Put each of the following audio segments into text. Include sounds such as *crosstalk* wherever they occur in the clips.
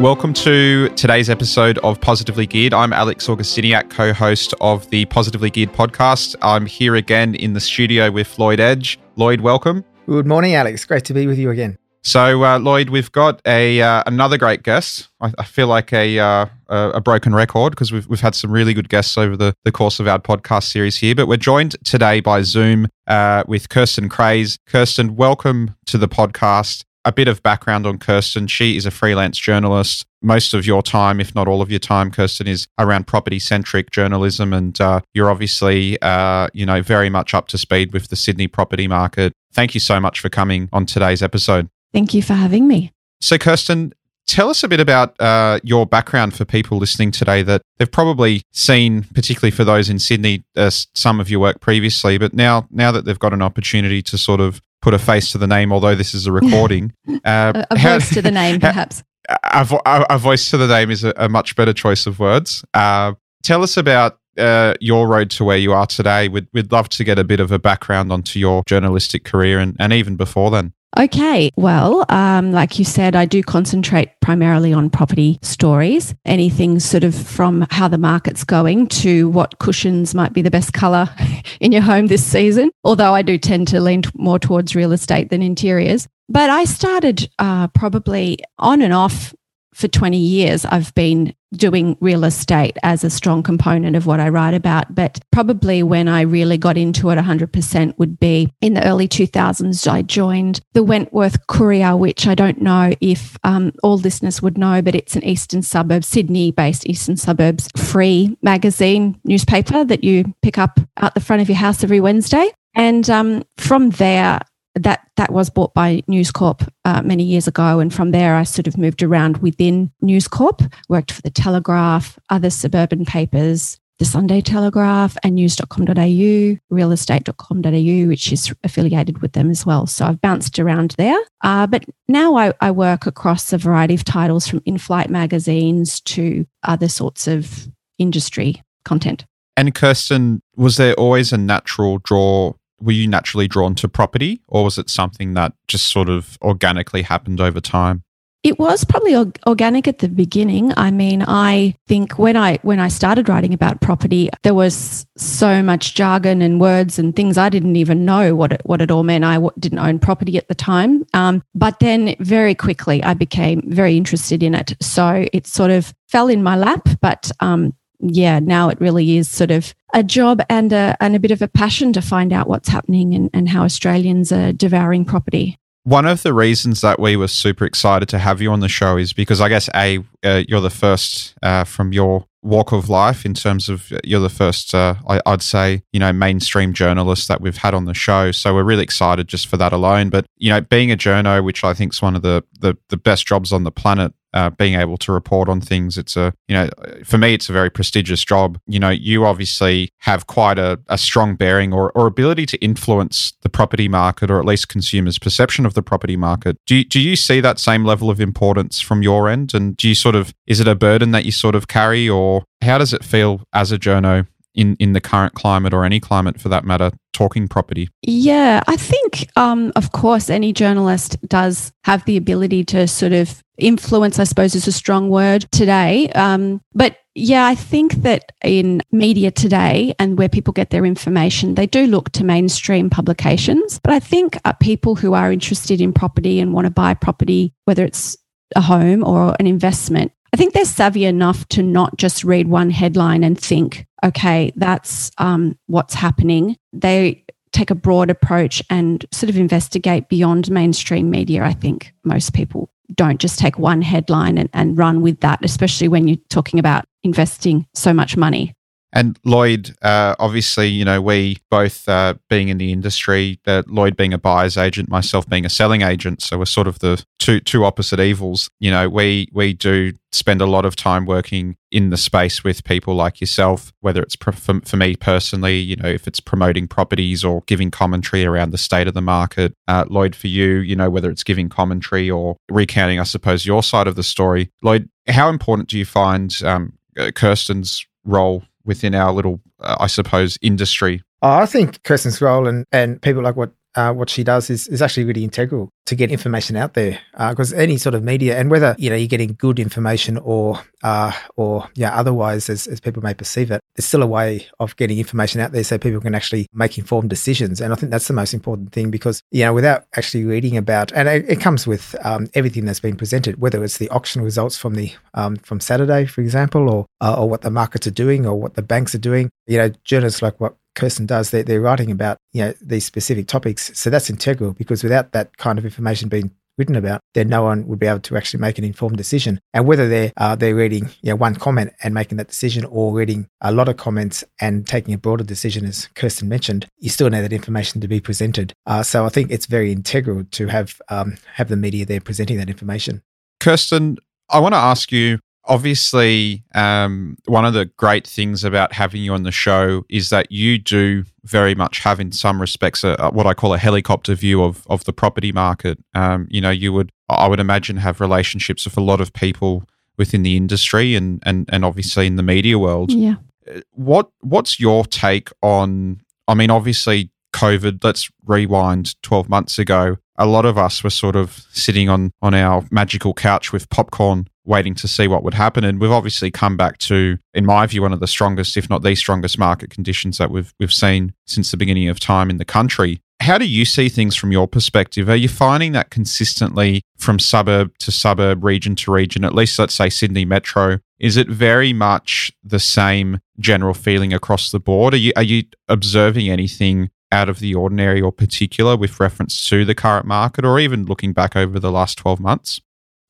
Welcome to today's episode of Positively Geared. I'm Alex Augustiniak, co host of the Positively Geared podcast. I'm here again in the studio with Lloyd Edge. Lloyd, welcome. Good morning, Alex. Great to be with you again. So, uh, Lloyd, we've got a uh, another great guest. I, I feel like a uh, a broken record because we've we've had some really good guests over the, the course of our podcast series here. But we're joined today by Zoom uh, with Kirsten Craze. Kirsten, welcome to the podcast a bit of background on Kirsten. She is a freelance journalist. Most of your time, if not all of your time, Kirsten, is around property centric journalism. And uh, you're obviously, uh, you know, very much up to speed with the Sydney property market. Thank you so much for coming on today's episode. Thank you for having me. So, Kirsten, tell us a bit about uh, your background for people listening today that they've probably seen, particularly for those in Sydney, uh, some of your work previously, but now now that they've got an opportunity to sort of put a face to the name, although this is a recording. *laughs* Uh, a, a voice to the name, *laughs* perhaps. A, a, a, voice to the name is a, much better choice of words. Uh, tell us about uh, your road to where you are today. We'd, we'd love to get a bit of a background onto your journalistic career and, and even before then. Okay, well, um, like you said, I do concentrate primarily on property stories. Anything sort of from how the market's going to what cushions might be the best color *laughs* in your home this season. Although I do tend to lean more towards real estate than interiors. But I started uh, probably on and off for 20 years, I've been doing real estate as a strong component of what I write about. But probably when I really got into it 100% would be in the early 2000s. I joined the Wentworth Courier, which I don't know if um, all listeners would know, but it's an eastern suburb, Sydney based eastern suburbs free magazine newspaper that you pick up out the front of your house every Wednesday. And um, from there, that that was bought by News Corp uh, many years ago, and from there I sort of moved around within News Corp. Worked for the Telegraph, other suburban papers, the Sunday Telegraph, and News.com.au, Realestate.com.au, which is affiliated with them as well. So I've bounced around there, uh, but now I, I work across a variety of titles from in-flight magazines to other sorts of industry content. And Kirsten, was there always a natural draw were you naturally drawn to property or was it something that just sort of organically happened over time? It was probably organic at the beginning. I mean, I think when I when I started writing about property, there was so much jargon and words and things I didn't even know what it, what it all meant. I w- didn't own property at the time, um, but then very quickly I became very interested in it. So it sort of fell in my lap. But um, yeah, now it really is sort of a job and a, and a bit of a passion to find out what's happening and, and how Australians are devouring property. One of the reasons that we were super excited to have you on the show is because I guess a uh, you're the first uh, from your walk of life in terms of uh, you're the first uh, I, would say you know mainstream journalist that we've had on the show so we're really excited just for that alone but you know being a journo which i think is one of the, the the best jobs on the planet uh, being able to report on things. It's a, you know, for me, it's a very prestigious job. You know, you obviously have quite a, a strong bearing or, or ability to influence the property market or at least consumers' perception of the property market. Do you, do you see that same level of importance from your end? And do you sort of, is it a burden that you sort of carry or how does it feel as a journo in, in the current climate or any climate for that matter, talking property? Yeah, I think, um, of course, any journalist does have the ability to sort of influence, I suppose is a strong word today. Um, but yeah, I think that in media today and where people get their information, they do look to mainstream publications. But I think uh, people who are interested in property and want to buy property, whether it's a home or an investment, I think they're savvy enough to not just read one headline and think, okay, that's um, what's happening. They take a broad approach and sort of investigate beyond mainstream media. I think most people don't just take one headline and, and run with that, especially when you're talking about investing so much money. And Lloyd, uh, obviously, you know, we both uh, being in the industry, uh, Lloyd being a buyer's agent, myself being a selling agent, so we're sort of the two two opposite evils. You know, we we do spend a lot of time working in the space with people like yourself, whether it's for, for me personally, you know, if it's promoting properties or giving commentary around the state of the market. Uh, Lloyd, for you, you know, whether it's giving commentary or recounting, I suppose, your side of the story. Lloyd, how important do you find um, uh, Kirsten's role within our little, uh, I suppose, industry. I think Kirsten's role and, and people like what uh, what she does is, is actually really integral to get information out there because uh, any sort of media and whether you know you're getting good information or uh, or yeah otherwise as, as people may perceive it there's still a way of getting information out there so people can actually make informed decisions and I think that's the most important thing because you know without actually reading about and it, it comes with um, everything that's been presented whether it's the auction results from the um, from Saturday for example or uh, or what the markets are doing or what the banks are doing you know journalists like what Kirsten does, they're, they're writing about you know these specific topics. So that's integral because without that kind of information being written about, then no one would be able to actually make an informed decision. And whether they're uh, they're reading you know, one comment and making that decision, or reading a lot of comments and taking a broader decision, as Kirsten mentioned, you still need that information to be presented. Uh, so I think it's very integral to have um, have the media there presenting that information. Kirsten, I want to ask you obviously, um, one of the great things about having you on the show is that you do very much have, in some respects, a, a, what I call a helicopter view of of the property market. Um, you know, you would, I would imagine, have relationships with a lot of people within the industry and and and obviously in the media world. Yeah. Uh, what what's your take on? I mean, obviously, COVID. Let's rewind twelve months ago. A lot of us were sort of sitting on on our magical couch with popcorn waiting to see what would happen. And we've obviously come back to, in my view, one of the strongest, if not the strongest, market conditions that we've we've seen since the beginning of time in the country. How do you see things from your perspective? Are you finding that consistently from suburb to suburb, region to region, at least let's say Sydney Metro? Is it very much the same general feeling across the board? Are you are you observing anything out of the ordinary or particular with reference to the current market or even looking back over the last 12 months?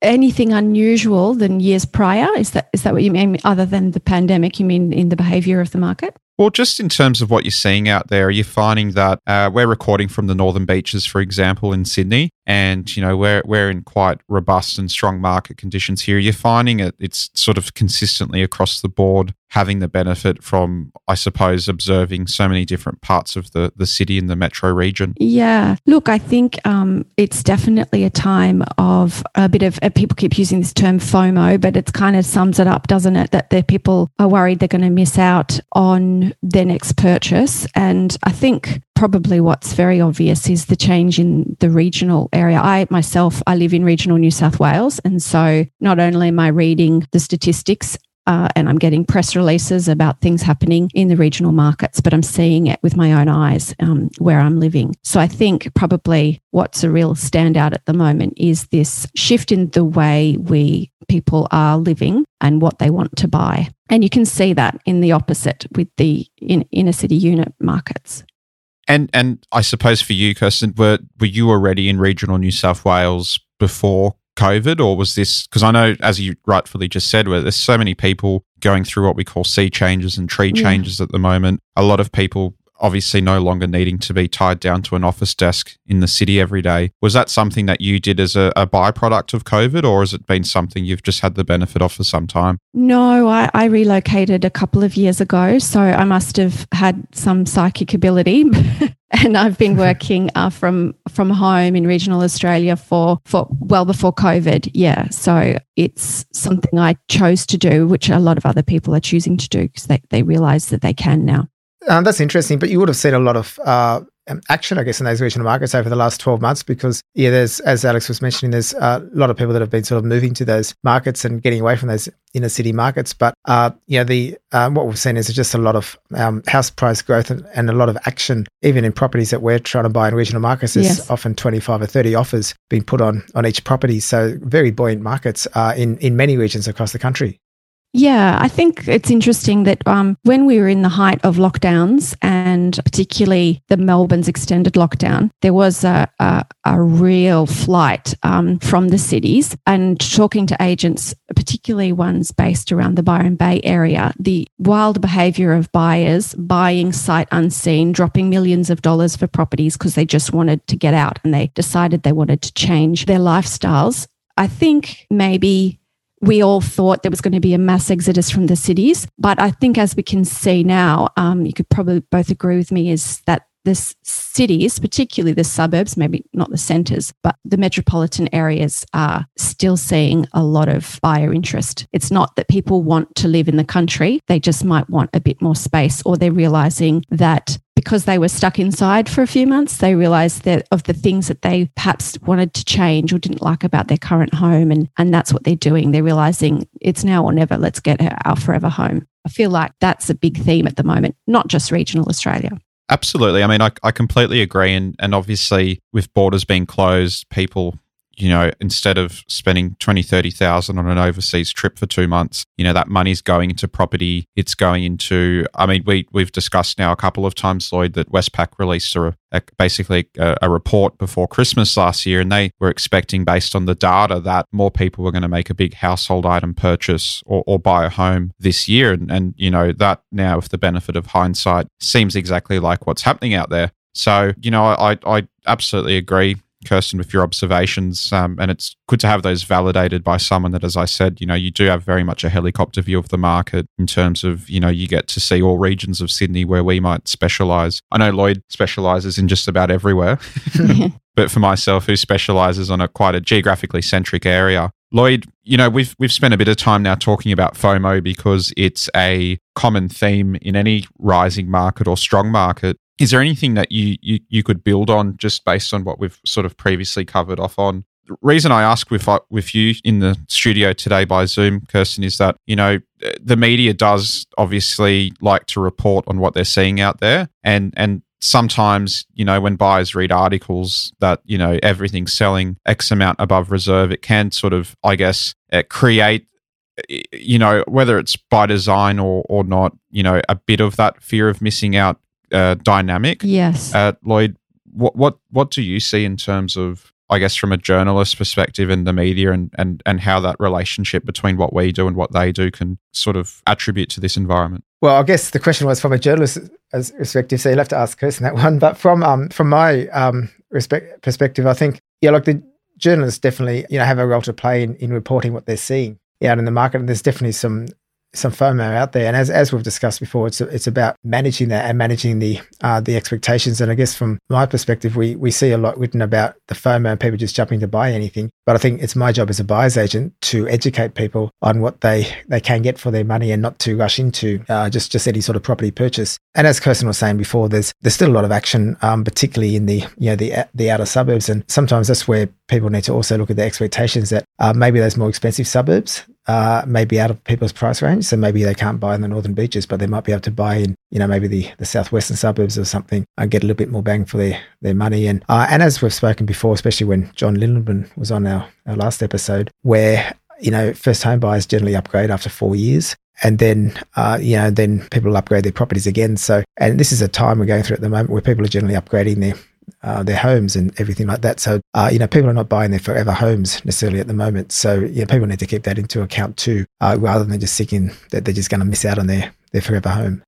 Anything unusual than years prior? Is that is that what you mean? Other than the pandemic, you mean in the behaviour of the market? Well, just in terms of what you're seeing out there, are you finding that uh, we're recording from the northern beaches, for example, in Sydney, and you know we're we're in quite robust and strong market conditions here. You're finding it it's sort of consistently across the board having the benefit from, I suppose, observing so many different parts of the the city and the metro region. Yeah, look, I think um, it's definitely a time of a bit of uh, people keep using this term FOMO, but it kind of sums it up, doesn't it? That the people are worried they're going to miss out on their next purchase, and I think probably what's very obvious is the change in the regional area. I myself, I live in regional New South Wales. And so not only am I reading the statistics uh, and I'm getting press releases about things happening in the regional markets, but I'm seeing it with my own eyes um, where I'm living. So I think probably what's a real standout at the moment is this shift in the way we people are living and what they want to buy. And you can see that in the opposite with the in, inner city unit markets. And and I suppose for you, Kirsten, were were you already in regional New South Wales before COVID, or was this because I know, as you rightfully just said, where there's so many people going through what we call sea changes and tree mm. changes at the moment. A lot of people obviously no longer needing to be tied down to an office desk in the city every day. Was that something that you did as a, a byproduct of COVID, or has it been something you've just had the benefit of for some time? No, I, I relocated a couple of years ago, so I must have had some psychic ability. *laughs* and I've been working uh, from from home in regional Australia for for well before COVID. Yeah, so it's something I chose to do, which a lot of other people are choosing to do because they they realise that they can now. Um, that's interesting, but you would have seen a lot of uh, um, action, I guess, in those regional markets over the last 12 months because, yeah, there's, as Alex was mentioning, there's a lot of people that have been sort of moving to those markets and getting away from those inner city markets. But, uh, yeah, the um, what we've seen is just a lot of um, house price growth and, and, a lot of action, even in properties that we're trying to buy in regional markets. There's yes. often 25 or 30 offers being put on on each property. So very buoyant markets uh, in, in many regions across the country. Yeah, I think it's interesting that um, when we were in the height of lockdowns and particularly the Melbourne's extended lockdown, there was a, a, a real flight um, from the cities. And talking to agents, particularly ones based around the Byron Bay area, the wild behavior of buyers buying sight unseen, dropping millions of dollars for properties because they just wanted to get out and they decided they wanted to change their lifestyles. I think maybe we all thought there was going to be a mass exodus from the cities. But I think, as we can see now, um, you could probably both agree with me, is that the cities, particularly the suburbs, maybe not the centres, but the metropolitan areas are still seeing a lot of buyer interest. It's not that people want to live in the country, they just might want a bit more space, or they're realizing that because they were stuck inside for a few months, they realized that of the things that they perhaps wanted to change or didn't like about their current home. And, and that's what they're doing. They're realizing it's now or never. Let's get our forever home. I feel like that's a big theme at the moment, not just regional Australia. Absolutely. I mean, I, I completely agree. And, and obviously, with borders being closed, people you know, instead of spending 20, 30,000 on an overseas trip for two months, you know, that money's going into property. It's going into, I mean, we, we've discussed now a couple of times, Lloyd, that Westpac released a, a basically a, a, report before Christmas last year, and they were expecting, based on the data, that more people were going to make a big household item purchase or, or buy a home this year. And, and, you know, that now, with the benefit of hindsight, seems exactly like what's happening out there. So, you know, I, I absolutely agree Kirsten, with your observations. Um, and it's good to have those validated by someone that, as I said, you know, you do have very much a helicopter view of the market in terms of, you know, you get to see all regions of Sydney where we might specialize. I know Lloyd specializes in just about everywhere. *laughs* but for myself, who specializes on a quite a geographically centric area, Lloyd, you know, we've we've spent a bit of time now talking about FOMO because it's a common theme in any rising market or strong market. Is there anything that you, you you could build on just based on what we've sort of previously covered off on? The reason I ask with uh, with you in the studio today by Zoom, Kirsten, is that you know the media does obviously like to report on what they're seeing out there, and and sometimes you know when buyers read articles that you know everything's selling X amount above reserve, it can sort of I guess uh, create you know whether it's by design or or not, you know a bit of that fear of missing out uh, dynamic. Yes. Uh, Lloyd, what what what do you see in terms of I guess from a journalist perspective in the media and, and, and how that relationship between what we do and what they do can sort of attribute to this environment? Well, I guess the question was from a journalist perspective, so you'll have to ask Kirsten that *laughs* one. But from um, from my um, respect, perspective, I think yeah, like the journalists definitely you know have a role to play in, in reporting what they're seeing out in the market, and there's definitely some some FOMO out there, and as as we've discussed before, it's it's about managing that and managing the uh, the expectations. And I guess from my perspective, we we see a lot written about the FOMO and people just jumping to buy anything. But I think it's my job as a buyer's agent to educate people on what they they can get for their money and not to rush into uh, just just any sort of property purchase. And as Kirsten was saying before, there's there's still a lot of action, um, particularly in the you know the the outer suburbs, and sometimes that's where people need to also look at the expectations that uh, maybe those more expensive suburbs uh, may be out of people's price range. So maybe they can't buy in the northern beaches, but they might be able to buy in, you know, maybe the, the southwestern suburbs or something and get a little bit more bang for their, their money. And uh, and as we've spoken before, especially when John Lindeman was on our, our last episode, where you know first home buyers generally upgrade after four years. And then, uh, you know, then people upgrade their properties again. So, and this is a time we're going through at the moment where people are generally upgrading their uh, their homes and everything like that. So, uh, you know, people are not buying their forever homes necessarily at the moment. So, you know, people need to keep that into account too, uh, rather than just thinking that they're just going to miss out on their, their forever home.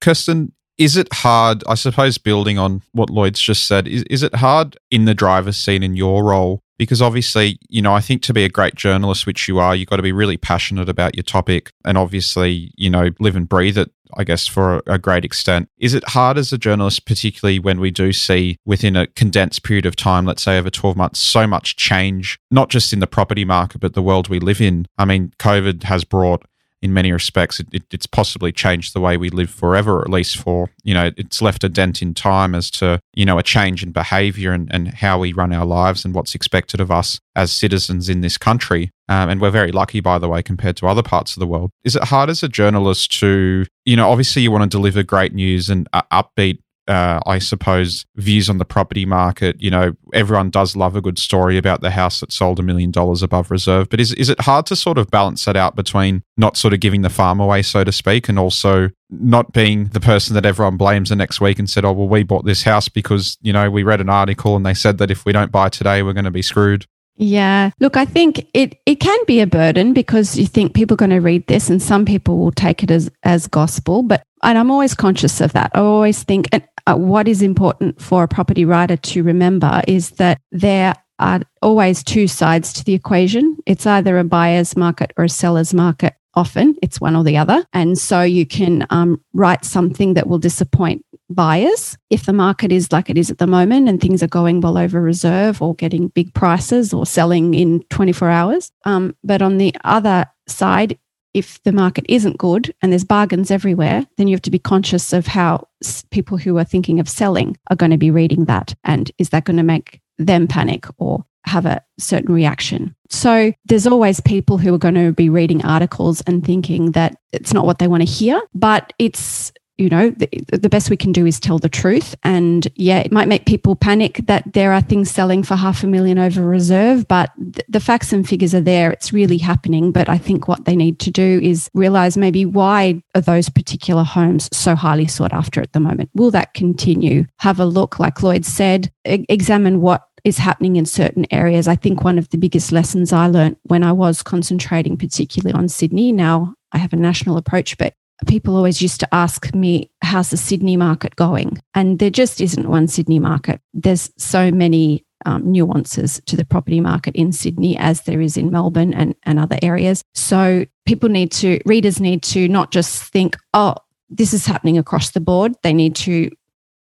Kirsten, is it hard, I suppose, building on what Lloyd's just said, is, is it hard in the driver's seat in your role? Because obviously, you know, I think to be a great journalist, which you are, you've got to be really passionate about your topic and obviously, you know, live and breathe it I guess, for a great extent. Is it hard as a journalist, particularly when we do see within a condensed period of time, let's say over 12 months, so much change, not just in the property market, but the world we live in? I mean, COVID has brought in many respects, it, it, it's possibly changed the way we live forever, or at least for, you know, it's left a dent in time as to, you know, a change in behavior and, and how we run our lives and what's expected of us as citizens in this country. Um, and we're very lucky, by the way, compared to other parts of the world. Is it hard as a journalist to, you know, obviously you want to deliver great news and uh, upbeat uh, I suppose, views on the property market. You know, everyone does love a good story about the house that sold a million dollars above reserve. But is is it hard to sort of balance that out between not sort of giving the farm away, so to speak, and also not being the person that everyone blames the next week and said, "Oh, well, we bought this house because you know we read an article and they said that if we don't buy today, we're going to be screwed." Yeah. Look, I think it, it can be a burden because you think people are going to read this and some people will take it as, as gospel. But and I'm always conscious of that. I always think and uh, what is important for a property writer to remember is that there are always two sides to the equation. It's either a buyer's market or a seller's market. Often it's one or the other. And so you can um, write something that will disappoint buyers if the market is like it is at the moment and things are going well over reserve or getting big prices or selling in 24 hours. Um, but on the other side, if the market isn't good and there's bargains everywhere, then you have to be conscious of how people who are thinking of selling are going to be reading that. And is that going to make them panic or have a certain reaction? So there's always people who are going to be reading articles and thinking that it's not what they want to hear, but it's you know, the, the, best we can do is tell the truth. And yeah, it might make people panic that there are things selling for half a million over reserve, but th- the facts and figures are there. It's really happening. But I think what they need to do is realize maybe why are those particular homes so highly sought after at the moment? Will that continue? Have a look, like Lloyd said, e- examine what is happening in certain areas. I think one of the biggest lessons I learned when I was concentrating particularly on Sydney, now I have a national approach, but people always used to ask me, how's the Sydney market going? And there just isn't one Sydney market. There's so many um, nuances to the property market in Sydney as there is in Melbourne and, and other areas. So people need to, readers need to not just think, oh, this is happening across the board. They need to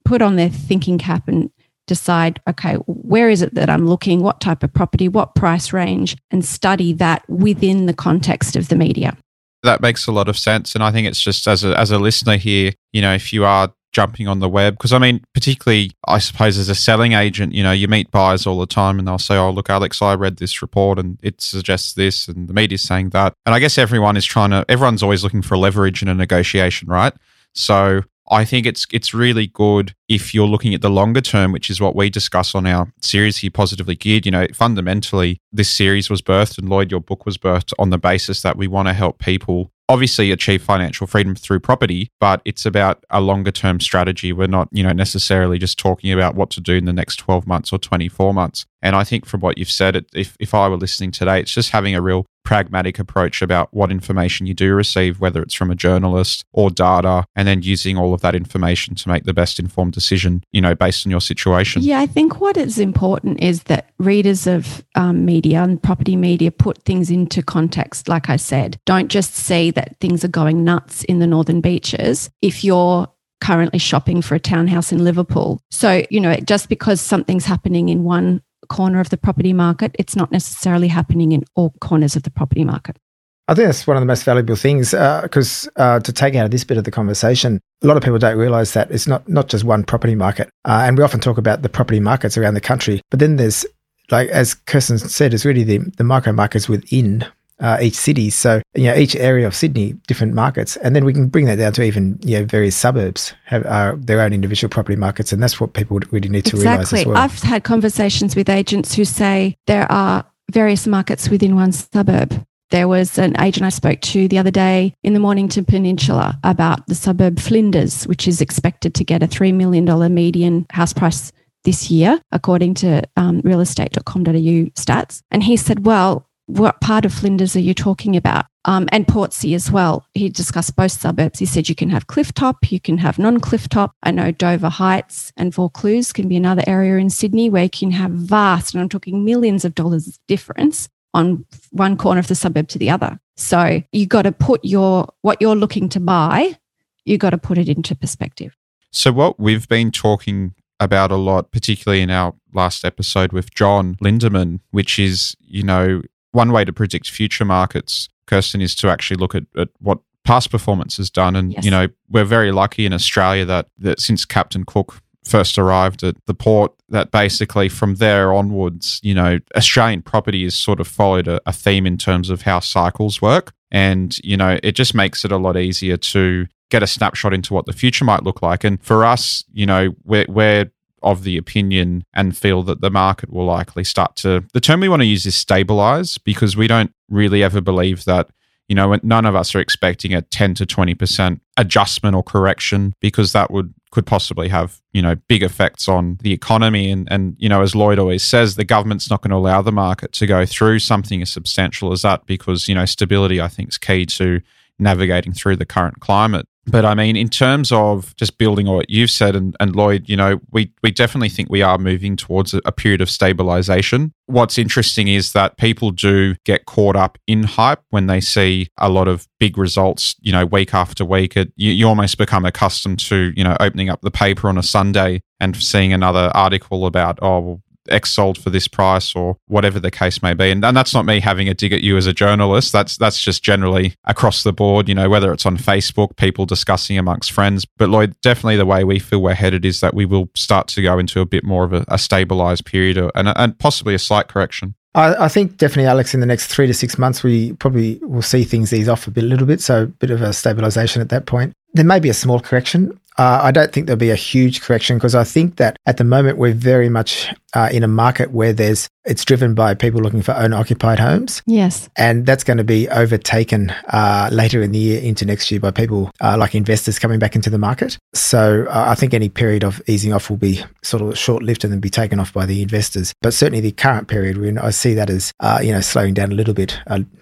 put on their thinking cap and decide, okay, where is it that I'm looking? What type of property? What price range? And study that within the context of the media that makes a lot of sense. And I think it's just as a, as a listener here, you know, if you are jumping on the web, because I mean, particularly, I suppose as a selling agent, you know, you meet buyers all the time and they'll say, oh, look, Alex, I read this report and it suggests this and the media's saying that. And I guess everyone is trying to, everyone's always looking for leverage in a negotiation, right? So I think it's it's really good if you're looking at the longer term, which is what we discuss on our series here, Positively Geared. You know, fundamentally, this series was birthed, and Lloyd, your book was birthed on the basis that we want to help people obviously achieve financial freedom through property, but it's about a longer term strategy. We're not, you know, necessarily just talking about what to do in the next 12 months or 24 months. And I think from what you've said, if, if I were listening today, it's just having a real pragmatic approach about what information you do receive, whether it's from a journalist or data, and then using all of that information to make the best informed decision, you know, based on your situation. Yeah, I think what is important is that readers of um, media and property media put things into context. Like I said, don't just see that things are going nuts in the northern beaches. If you're currently shopping for a townhouse in Liverpool. So, you know, just because something's happening in one corner of the property market. It's not necessarily happening in all corners of the property market. I think that's one of the most valuable things because uh, uh, to take out of this bit of the conversation, a lot of people don't realize that it's not, not just one property market. Uh, and we often talk about the property markets around the country, but then there's, like as Kirsten said, it's really the, the micro markets within uh, each city. So, you know, each area of Sydney, different markets. And then we can bring that down to even, you know, various suburbs have uh, their own individual property markets. And that's what people really need to exactly. realize as well. I've had conversations with agents who say there are various markets within one suburb. There was an agent I spoke to the other day in the Mornington Peninsula about the suburb Flinders, which is expected to get a $3 million median house price this year, according to um, realestate.com.au stats. And he said, well, what part of Flinders are you talking about? Um, and Portsea as well. He discussed both suburbs. He said you can have cliff top, you can have non cliff top. I know Dover Heights and Vaucluse can be another area in Sydney where you can have vast, and I'm talking millions of dollars difference on one corner of the suburb to the other. So you got to put your what you're looking to buy, you got to put it into perspective. So what we've been talking about a lot, particularly in our last episode with John Lindeman, which is, you know, one way to predict future markets, Kirsten, is to actually look at, at what past performance has done. And, yes. you know, we're very lucky in Australia that, that since Captain Cook first arrived at the port, that basically from there onwards, you know, Australian property has sort of followed a, a theme in terms of how cycles work. And, you know, it just makes it a lot easier to get a snapshot into what the future might look like. And for us, you know, we're, we're of the opinion and feel that the market will likely start to. The term we want to use is stabilize because we don't really ever believe that, you know, none of us are expecting a 10 to 20% adjustment or correction because that would could possibly have, you know, big effects on the economy. And, and, you know, as Lloyd always says, the government's not going to allow the market to go through something as substantial as that because, you know, stability, I think, is key to navigating through the current climate. But I mean, in terms of just building on what you've said, and, and Lloyd, you know, we, we definitely think we are moving towards a, period of stabilization. What's interesting is that people do get caught up in hype when they see a lot of big results, you know, week after week. It, you, you almost become accustomed to, you know, opening up the paper on a Sunday and seeing another article about, oh, well, X sold for this price or whatever the case may be. And, and that's not me having a dig at you as a journalist. That's that's just generally across the board, you know, whether it's on Facebook, people discussing amongst friends. But Lloyd, definitely the way we feel we're headed is that we will start to go into a bit more of a, a stabilized period and, and possibly a slight correction. I, I, think definitely, Alex, in the next three to six months, we probably will see things ease off a bit, a little bit. So a bit of a stabilization at that point. There may be a small correction. Uh, I don't think there'll be a huge correction because I think that at the moment we're very much uh, in a market where there's it's driven by people looking for owner occupied homes. Yes, and that's going to be overtaken uh, later in the year into next year by people uh, like investors coming back into the market. So uh, I think any period of easing off will be sort of short lived and then be taken off by the investors. But certainly the current period, I see that as uh, you know slowing down a little bit,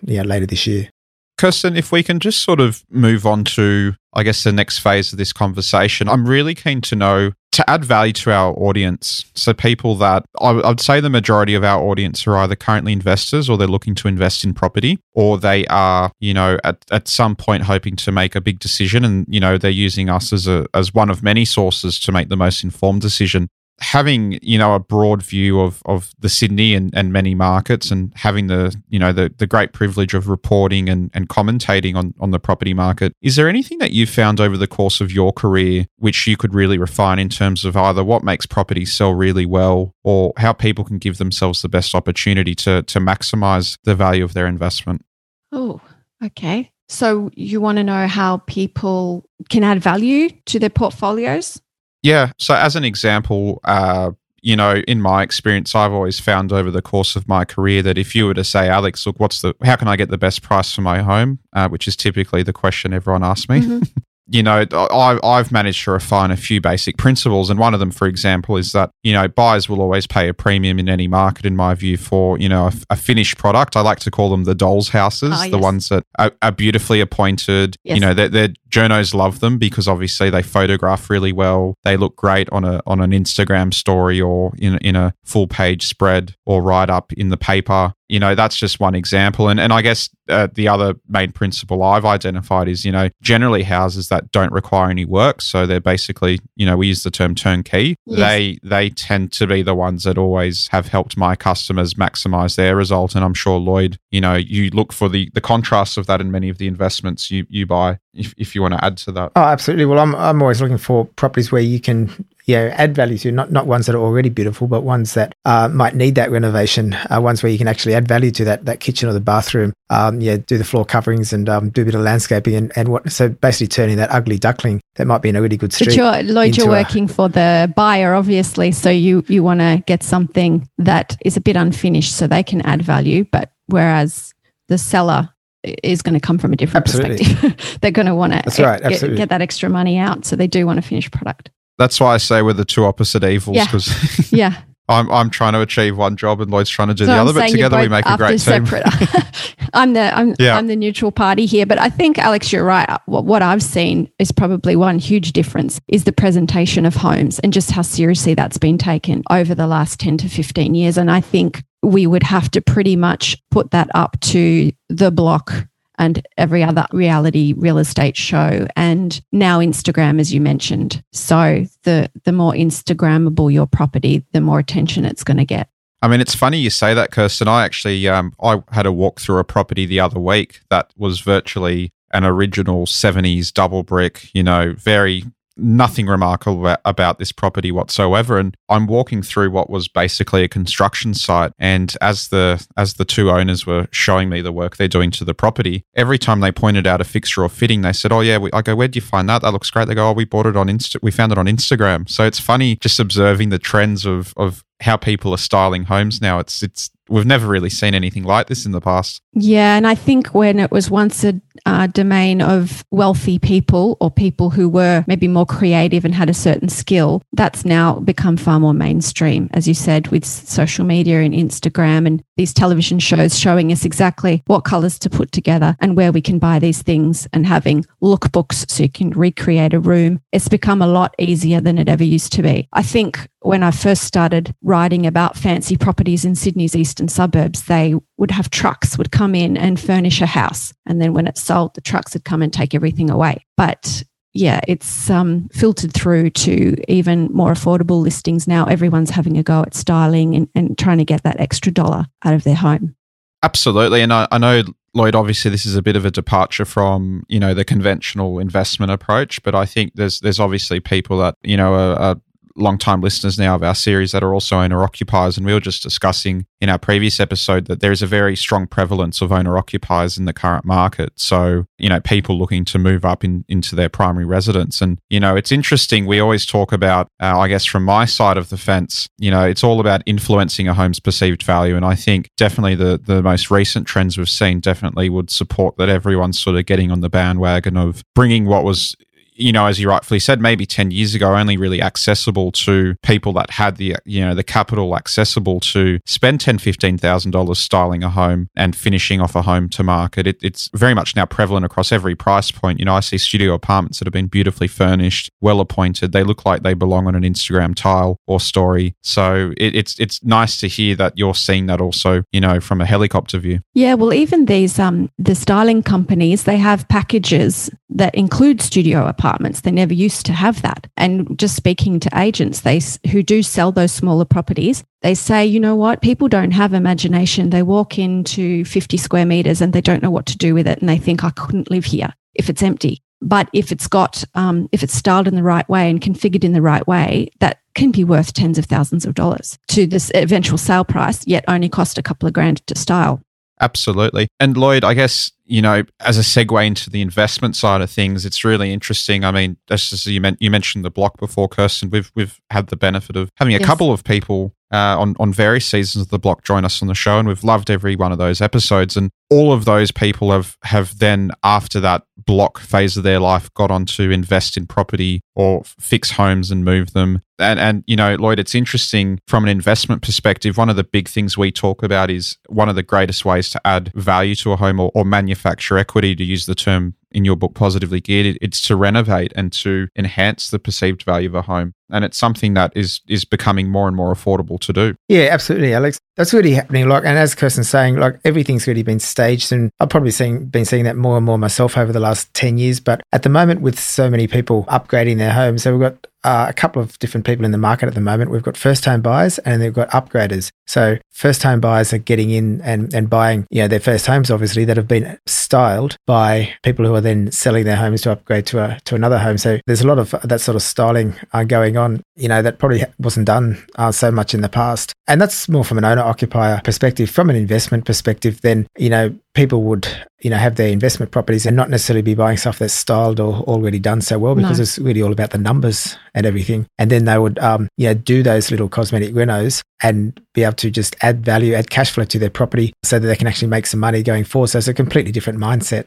you know, later this year. Kirsten, if we can just sort of move on to, I guess, the next phase of this conversation, I'm really keen to know to add value to our audience. So, people that I would say the majority of our audience are either currently investors or they're looking to invest in property, or they are, you know, at, at some point hoping to make a big decision and, you know, they're using us as a as one of many sources to make the most informed decision having you know a broad view of of the Sydney and, and many markets and having the you know the the great privilege of reporting and, and commentating on on the property market is there anything that you've found over the course of your career which you could really refine in terms of either what makes properties sell really well or how people can give themselves the best opportunity to to maximize the value of their investment? Oh okay. So you want to know how people can add value to their portfolios yeah. So, as an example, uh, you know, in my experience, I've always found over the course of my career that if you were to say, Alex, look, what's the, how can I get the best price for my home? Uh, which is typically the question everyone asks me. Mm-hmm. *laughs* you know, I, I've managed to refine a few basic principles. And one of them, for example, is that, you know, buyers will always pay a premium in any market, in my view, for, you know, a, a finished product. I like to call them the doll's houses, oh, yes. the ones that are, are beautifully appointed. Yes. You know, they're, they're, journos love them because obviously they photograph really well. They look great on a on an Instagram story or in, in a full page spread or write up in the paper. You know that's just one example. And and i guess uh, the other main principle i've identified is you know generally houses that don't require any work so they're basically you know we use the term turnkey. Yes. they they tend to be the ones that always have helped my customers maximize their result. And i'm sure lloyd you know you look for the the contrast of that in many of the investments you you buy if, if you want to add to that oh absolutely well i'm i'm always looking for properties where you can yeah, add value to not not ones that are already beautiful, but ones that uh, might need that renovation. Uh, ones where you can actually add value to that that kitchen or the bathroom. Um, yeah, do the floor coverings and um, do a bit of landscaping and, and what. So basically, turning that ugly duckling that might be in a really good street. But you're, Lloyd, you're working a, for the buyer, obviously. So you you want to get something that is a bit unfinished, so they can add value. But whereas the seller is going to come from a different absolutely. perspective. *laughs* They're going to want to right, get, get, that extra money out. So they do want a finished product. That's why I say we're the two opposite evils because yeah. *laughs* yeah. I'm I'm trying to achieve one job and Lloyd's trying to do so the I'm other, but together we make a great team. *laughs* I'm the I'm, yeah. I'm the neutral party here, but I think Alex, you're right. Uh, what, what I've seen is probably one huge difference is the presentation of homes and just how seriously that's been taken over the last 10 to 15 years. And I think we would have to pretty much put that up to the block and every other reality real estate show and now Instagram as you mentioned. So the the more instagrammable your property, the more attention it's going to get. I mean, it's funny you say that, Kirsten. I actually um, I had a walk through a property the other week that was virtually an original 70s double brick, you know, very nothing remarkable about this property whatsoever and I'm walking through what was basically a construction site and as the as the two owners were showing me the work they're doing to the property every time they pointed out a fixture or fitting they said oh yeah we, I go where'd you find that? That looks great. They go oh we bought it on Insta we found it on Instagram. So it's funny just observing the trends of of how people are styling homes now. It's it's we've never really seen anything like this in the past. Yeah and I think when it was once a uh, domain of wealthy people or people who were maybe more creative and had a certain skill, that's now become far more mainstream, as you said, with social media and Instagram and these television shows showing us exactly what colors to put together and where we can buy these things and having lookbooks so you can recreate a room. It's become a lot easier than it ever used to be. I think when I first started writing about fancy properties in Sydney's eastern suburbs, they would have trucks would come in and furnish a house. And then when it's sold, the trucks would come and take everything away. But yeah, it's um, filtered through to even more affordable listings now. Everyone's having a go at styling and, and trying to get that extra dollar out of their home. Absolutely. And I, I know Lloyd, obviously this is a bit of a departure from, you know, the conventional investment approach, but I think there's there's obviously people that, you know, are, are long-time listeners now of our series that are also owner occupiers and we were just discussing in our previous episode that there is a very strong prevalence of owner occupiers in the current market. So you know people looking to move up in, into their primary residence. And you know it's interesting we always talk about uh, i guess from my side of the fence you know it's all about influencing a home's perceived value. And i think definitely the the most recent trends we've seen definitely would support that everyone's sort of getting on the bandwagon of bringing what was you know, as you rightfully said, maybe 10 years ago, only really accessible to people that had the, you know, the capital accessible to spend $10,000, $15,000 styling a home and finishing off a home to market. It, it's very much now prevalent across every price point. You know, I see studio apartments that have been beautifully furnished, well appointed. They look like they belong on an Instagram tile or story. So it, it's, it's nice to hear that you're seeing that also, you know, from a helicopter view. Yeah. Well, even these, um, the styling companies, they have packages that include studio apartments apartments. They never used to have that. And just speaking to agents, they who do sell those smaller properties, they say, you know what, people don't have imagination. They walk into 50 square meters and they don't know what to do with it, and they think I couldn't live here if it's empty. But if it's got, um, if it's styled in the right way and configured in the right way, that can be worth tens of thousands of dollars to this eventual sale price, yet only cost a couple of grand to style. Absolutely. And Lloyd, I guess, you know, as a segue into the investment side of things, it's really interesting. I mean, just as you, meant, you mentioned the block before, Kirsten, we've, we've had the benefit of having a yes. couple of people uh, on on various seasons of the block join us on the show, and we've loved every one of those episodes. And all of those people have have then after that block phase of their life got on to invest in property or fix homes and move them. And and you know, Lloyd, it's interesting from an investment perspective. One of the big things we talk about is one of the greatest ways to add value to a home or, or manufacture equity, to use the term in your book positively geared it's to renovate and to enhance the perceived value of a home. And it's something that is is becoming more and more affordable to do. Yeah absolutely alex. That's really happening. Like and as kirsten's saying like everything's really been staged and i've probably seen been seeing that more and more myself over the last 10 years. But at the moment with so many people upgrading their homes so we've got uh, a couple of different people in the market at the moment. We've got first home buyers and they've got upgraders. So first home buyers are getting in and, and buying, you know, their first homes obviously that have been styled by people who are then selling their homes to upgrade to a to another home. So there's a lot of that sort of styling uh, going on, you know, that probably wasn't done uh, so much in the past. And that's more from an owner occupier perspective. From an investment perspective, then, you know, people would you know have their investment properties and not necessarily be buying stuff that's styled or already done so well because no. it's really all about the numbers and everything and then they would um you know do those little cosmetic renos and be able to just add value add cash flow to their property so that they can actually make some money going forward so it's a completely different mindset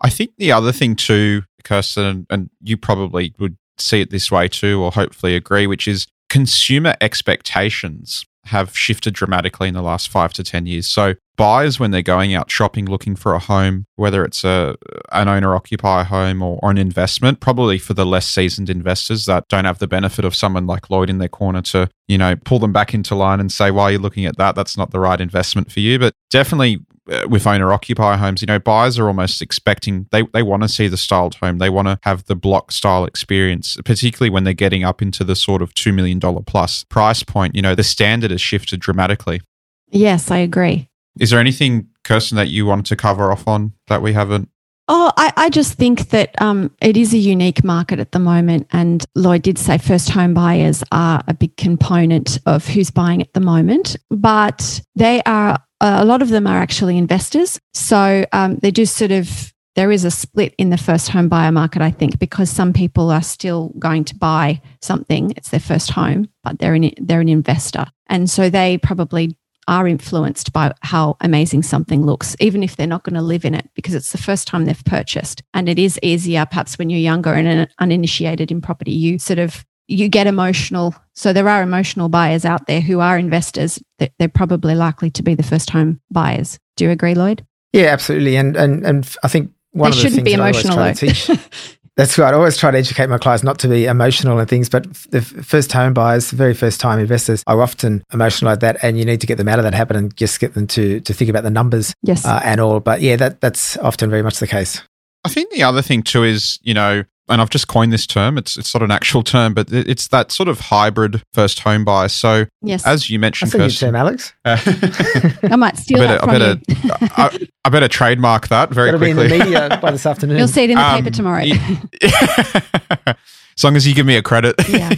i think the other thing too kirsten and you probably would see it this way too or hopefully agree which is consumer expectations have shifted dramatically in the last five to 10 years. So, buyers, when they're going out shopping looking for a home, whether it's a, an owner occupier home or, or an investment, probably for the less seasoned investors that don't have the benefit of someone like Lloyd in their corner to, you know, pull them back into line and say, why are you looking at that? That's not the right investment for you. But definitely uh, with owner occupier homes, you know, buyers are almost expecting they, they want to see the styled home. They want to have the block style experience, particularly when they're getting up into the sort of $2 million plus price point. You know, the standard has shifted dramatically. Yes, I agree. Is there anything, Kirsten, that you wanted to cover off on that we haven't? Oh, I, I just think that um, it is a unique market at the moment. And Lloyd did say first home buyers are a big component of who's buying at the moment, but they are a lot of them are actually investors. So um, they do sort of, there is a split in the first home buyer market, I think, because some people are still going to buy something. It's their first home, but they're an, they're an investor. And so they probably are influenced by how amazing something looks, even if they're not going to live in it because it's the first time they've purchased. And it is easier, perhaps when you're younger and uninitiated in property, you sort of you get emotional. So there are emotional buyers out there who are investors. They're probably likely to be the first home buyers. Do you agree, Lloyd? Yeah, absolutely. And and and I think one they of the shouldn't things be emotional. I always try to teach. *laughs* That's right. I always try to educate my clients not to be emotional and things, but the first home buyers, the very first time investors are often emotional like that, and you need to get them out of that habit and just get them to to think about the numbers, yes, uh, and all. But yeah, that that's often very much the case. I think the other thing too is, you know, and I've just coined this term. It's it's not an actual term, but it's that sort of hybrid first home buyer. So, yes. as you mentioned, That's a new term, Alex. *laughs* Uh, I might steal I better, that from I better, you. *laughs* I, I, better trademark that very It'll quickly. be in the media by this *laughs* afternoon. You'll see it in the paper Um, tomorrow. As long as you give me a credit. Yeah.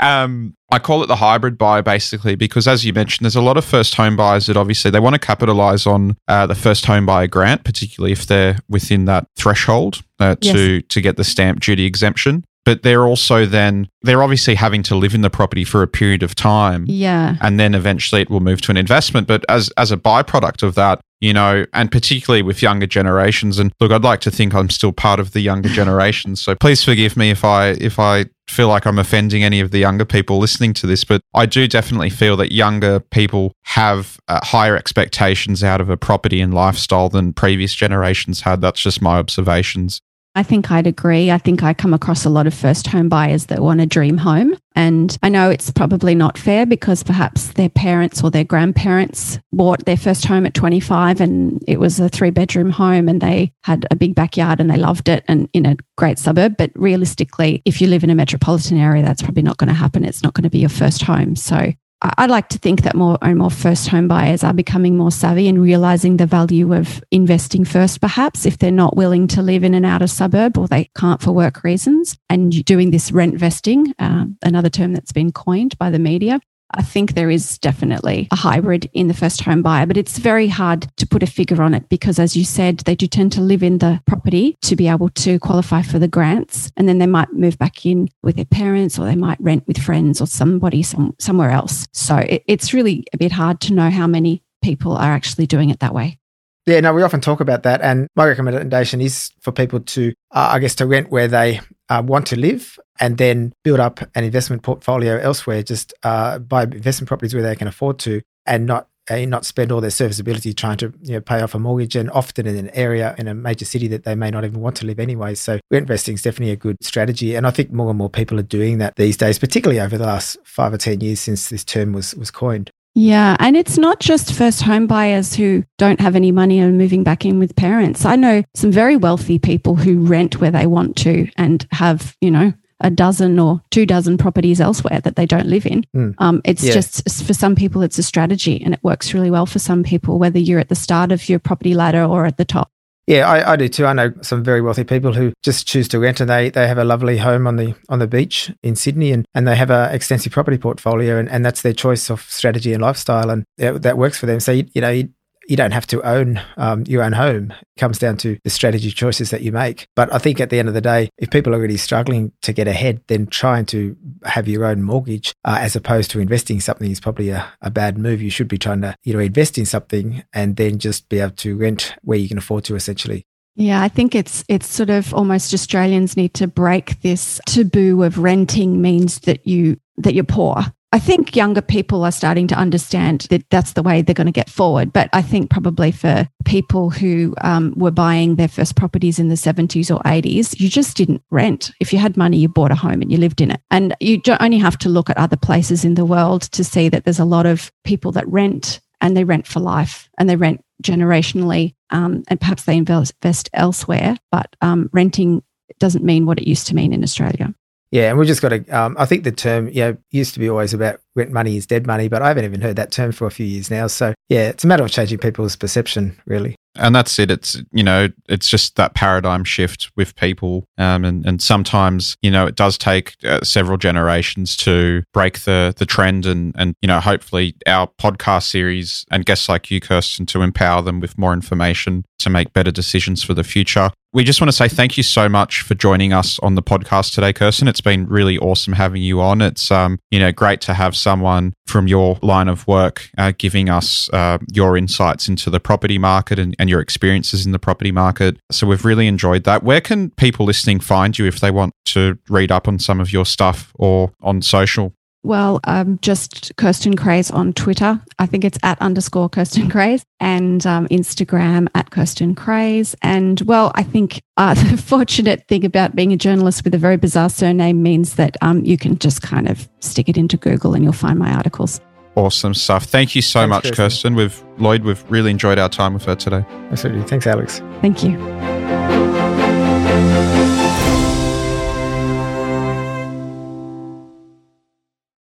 *laughs* um, I call it the hybrid buy basically because, as you mentioned, there's a lot of first home buyers that obviously they want to capitalize on uh, the first home buyer grant, particularly if they're within that threshold uh, Yes. to to get the stamp duty exemption. But they're also then they're obviously having to live in the property for a period of time yeah. and then eventually it will move to an investment. But as as a byproduct of that, you know, and particularly with younger generations, and look, I'd like to think I'm still part of the younger generation. So please forgive me if I if I feel like I'm offending any of the younger people listening to this, but I do definitely feel that younger people have uh, higher expectations out of a property and lifestyle than previous generations had. That's just my observations. I think I'd agree. I think I come across a lot of first home buyers that want a dream home. And I know it's probably not fair because perhaps their parents or their grandparents bought their first home at 25 and it was a three bedroom home and they had a big backyard and they loved it and in a great suburb. But realistically, if you live in a metropolitan area, that's probably not going to happen. It's not going to be your first home. So I'd like to think that more and more first home buyers are becoming more savvy and realizing the value of investing first, perhaps if they're not willing to live in an outer suburb or they can't for work reasons. And doing this rent vesting, uh, another term that's been coined by the media. I think there is definitely a hybrid in the first home buyer, but it's very hard to put a figure on it because, as you said, they do tend to live in the property to be able to qualify for the grants. And then they might move back in with their parents or they might rent with friends or somebody some, somewhere else. So it, it's really a bit hard to know how many people are actually doing it that way. Yeah, no, we often talk about that, and my recommendation is for people to, uh, I guess, to rent where they uh, want to live, and then build up an investment portfolio elsewhere. Just uh, buy investment properties where they can afford to, and not uh, not spend all their serviceability trying to you know, pay off a mortgage, and often in an area in a major city that they may not even want to live anyway. So rent investing is definitely a good strategy, and I think more and more people are doing that these days, particularly over the last five or ten years since this term was was coined. Yeah, and it's not just first home buyers who don't have any money and moving back in with parents. I know some very wealthy people who rent where they want to and have, you know, a dozen or two dozen properties elsewhere that they don't live in. Mm. Um, it's Yeah. just for some people, it's a strategy and it works really well for some people, whether you're at the start of your property ladder or at the top. Yeah, I, I do too. I know some very wealthy people who just choose to rent, and they, they have a lovely home on the on the beach in Sydney, and, and they have a extensive property portfolio, and, and that's their choice of strategy and lifestyle, and that, that works for them. So you, you know you, you don't have to own um, your own home. It comes down to the strategy choices that you make. But I think at the end of the day, if people are really struggling to get ahead, then trying to have your own mortgage uh, as opposed to investing something is probably a, a bad move. You should be trying to you know invest in something and then just be able to rent where you can afford to essentially. Yeah, I think it's it's sort of almost Australians need to break this taboo of renting means that you that you're poor. I think younger people are starting to understand that that's the way they're going to get forward. But I think probably for people who um, were buying their first properties in the 70s or 80s, you just didn't rent. If you had money, you bought a home and you lived in it. And you only have to look at other places in the world to see that there's a lot of people that rent and they rent for life and they rent generationally um, and perhaps they invest elsewhere. But um, renting doesn't mean what it used to mean in Australia. Yeah, and we've just got to. Um, I think the term, you know, used to be always about rent money is dead money, but I haven't even heard that term for a few years now. So yeah, it's a matter of changing people's perception, really. and that's it it's you know it's just that paradigm shift with people um, and and sometimes you know it does take uh, several generations to break the the trend and and you know hopefully our podcast series and guests like you Kirsten to empower them with more information to make better decisions for the future we just want to say thank you so much for joining us on the podcast today, Kirsten. It's been really awesome having you on. It's um, you know great to have someone from your line of work uh, giving us uh, your insights into the property market and, and your experiences in the property market. So we've really enjoyed that. Where can people listening find you if they want to read up on some of your stuff or on social? Well, um, just Kirsten Craze on Twitter. I think it's at underscore Kirsten Craze and um, Instagram at Kirsten Craze. And well, I think uh, *laughs* the fortunate thing about being a journalist with a very bizarre surname means that um, you can just kind of stick it into Google and you'll find my articles. Awesome stuff. Thank you so Thanks, much, Kirsten. Kirsten. We've Lloyd, we've really enjoyed our time with her today. Absolutely. Thanks, Alex. Thank you.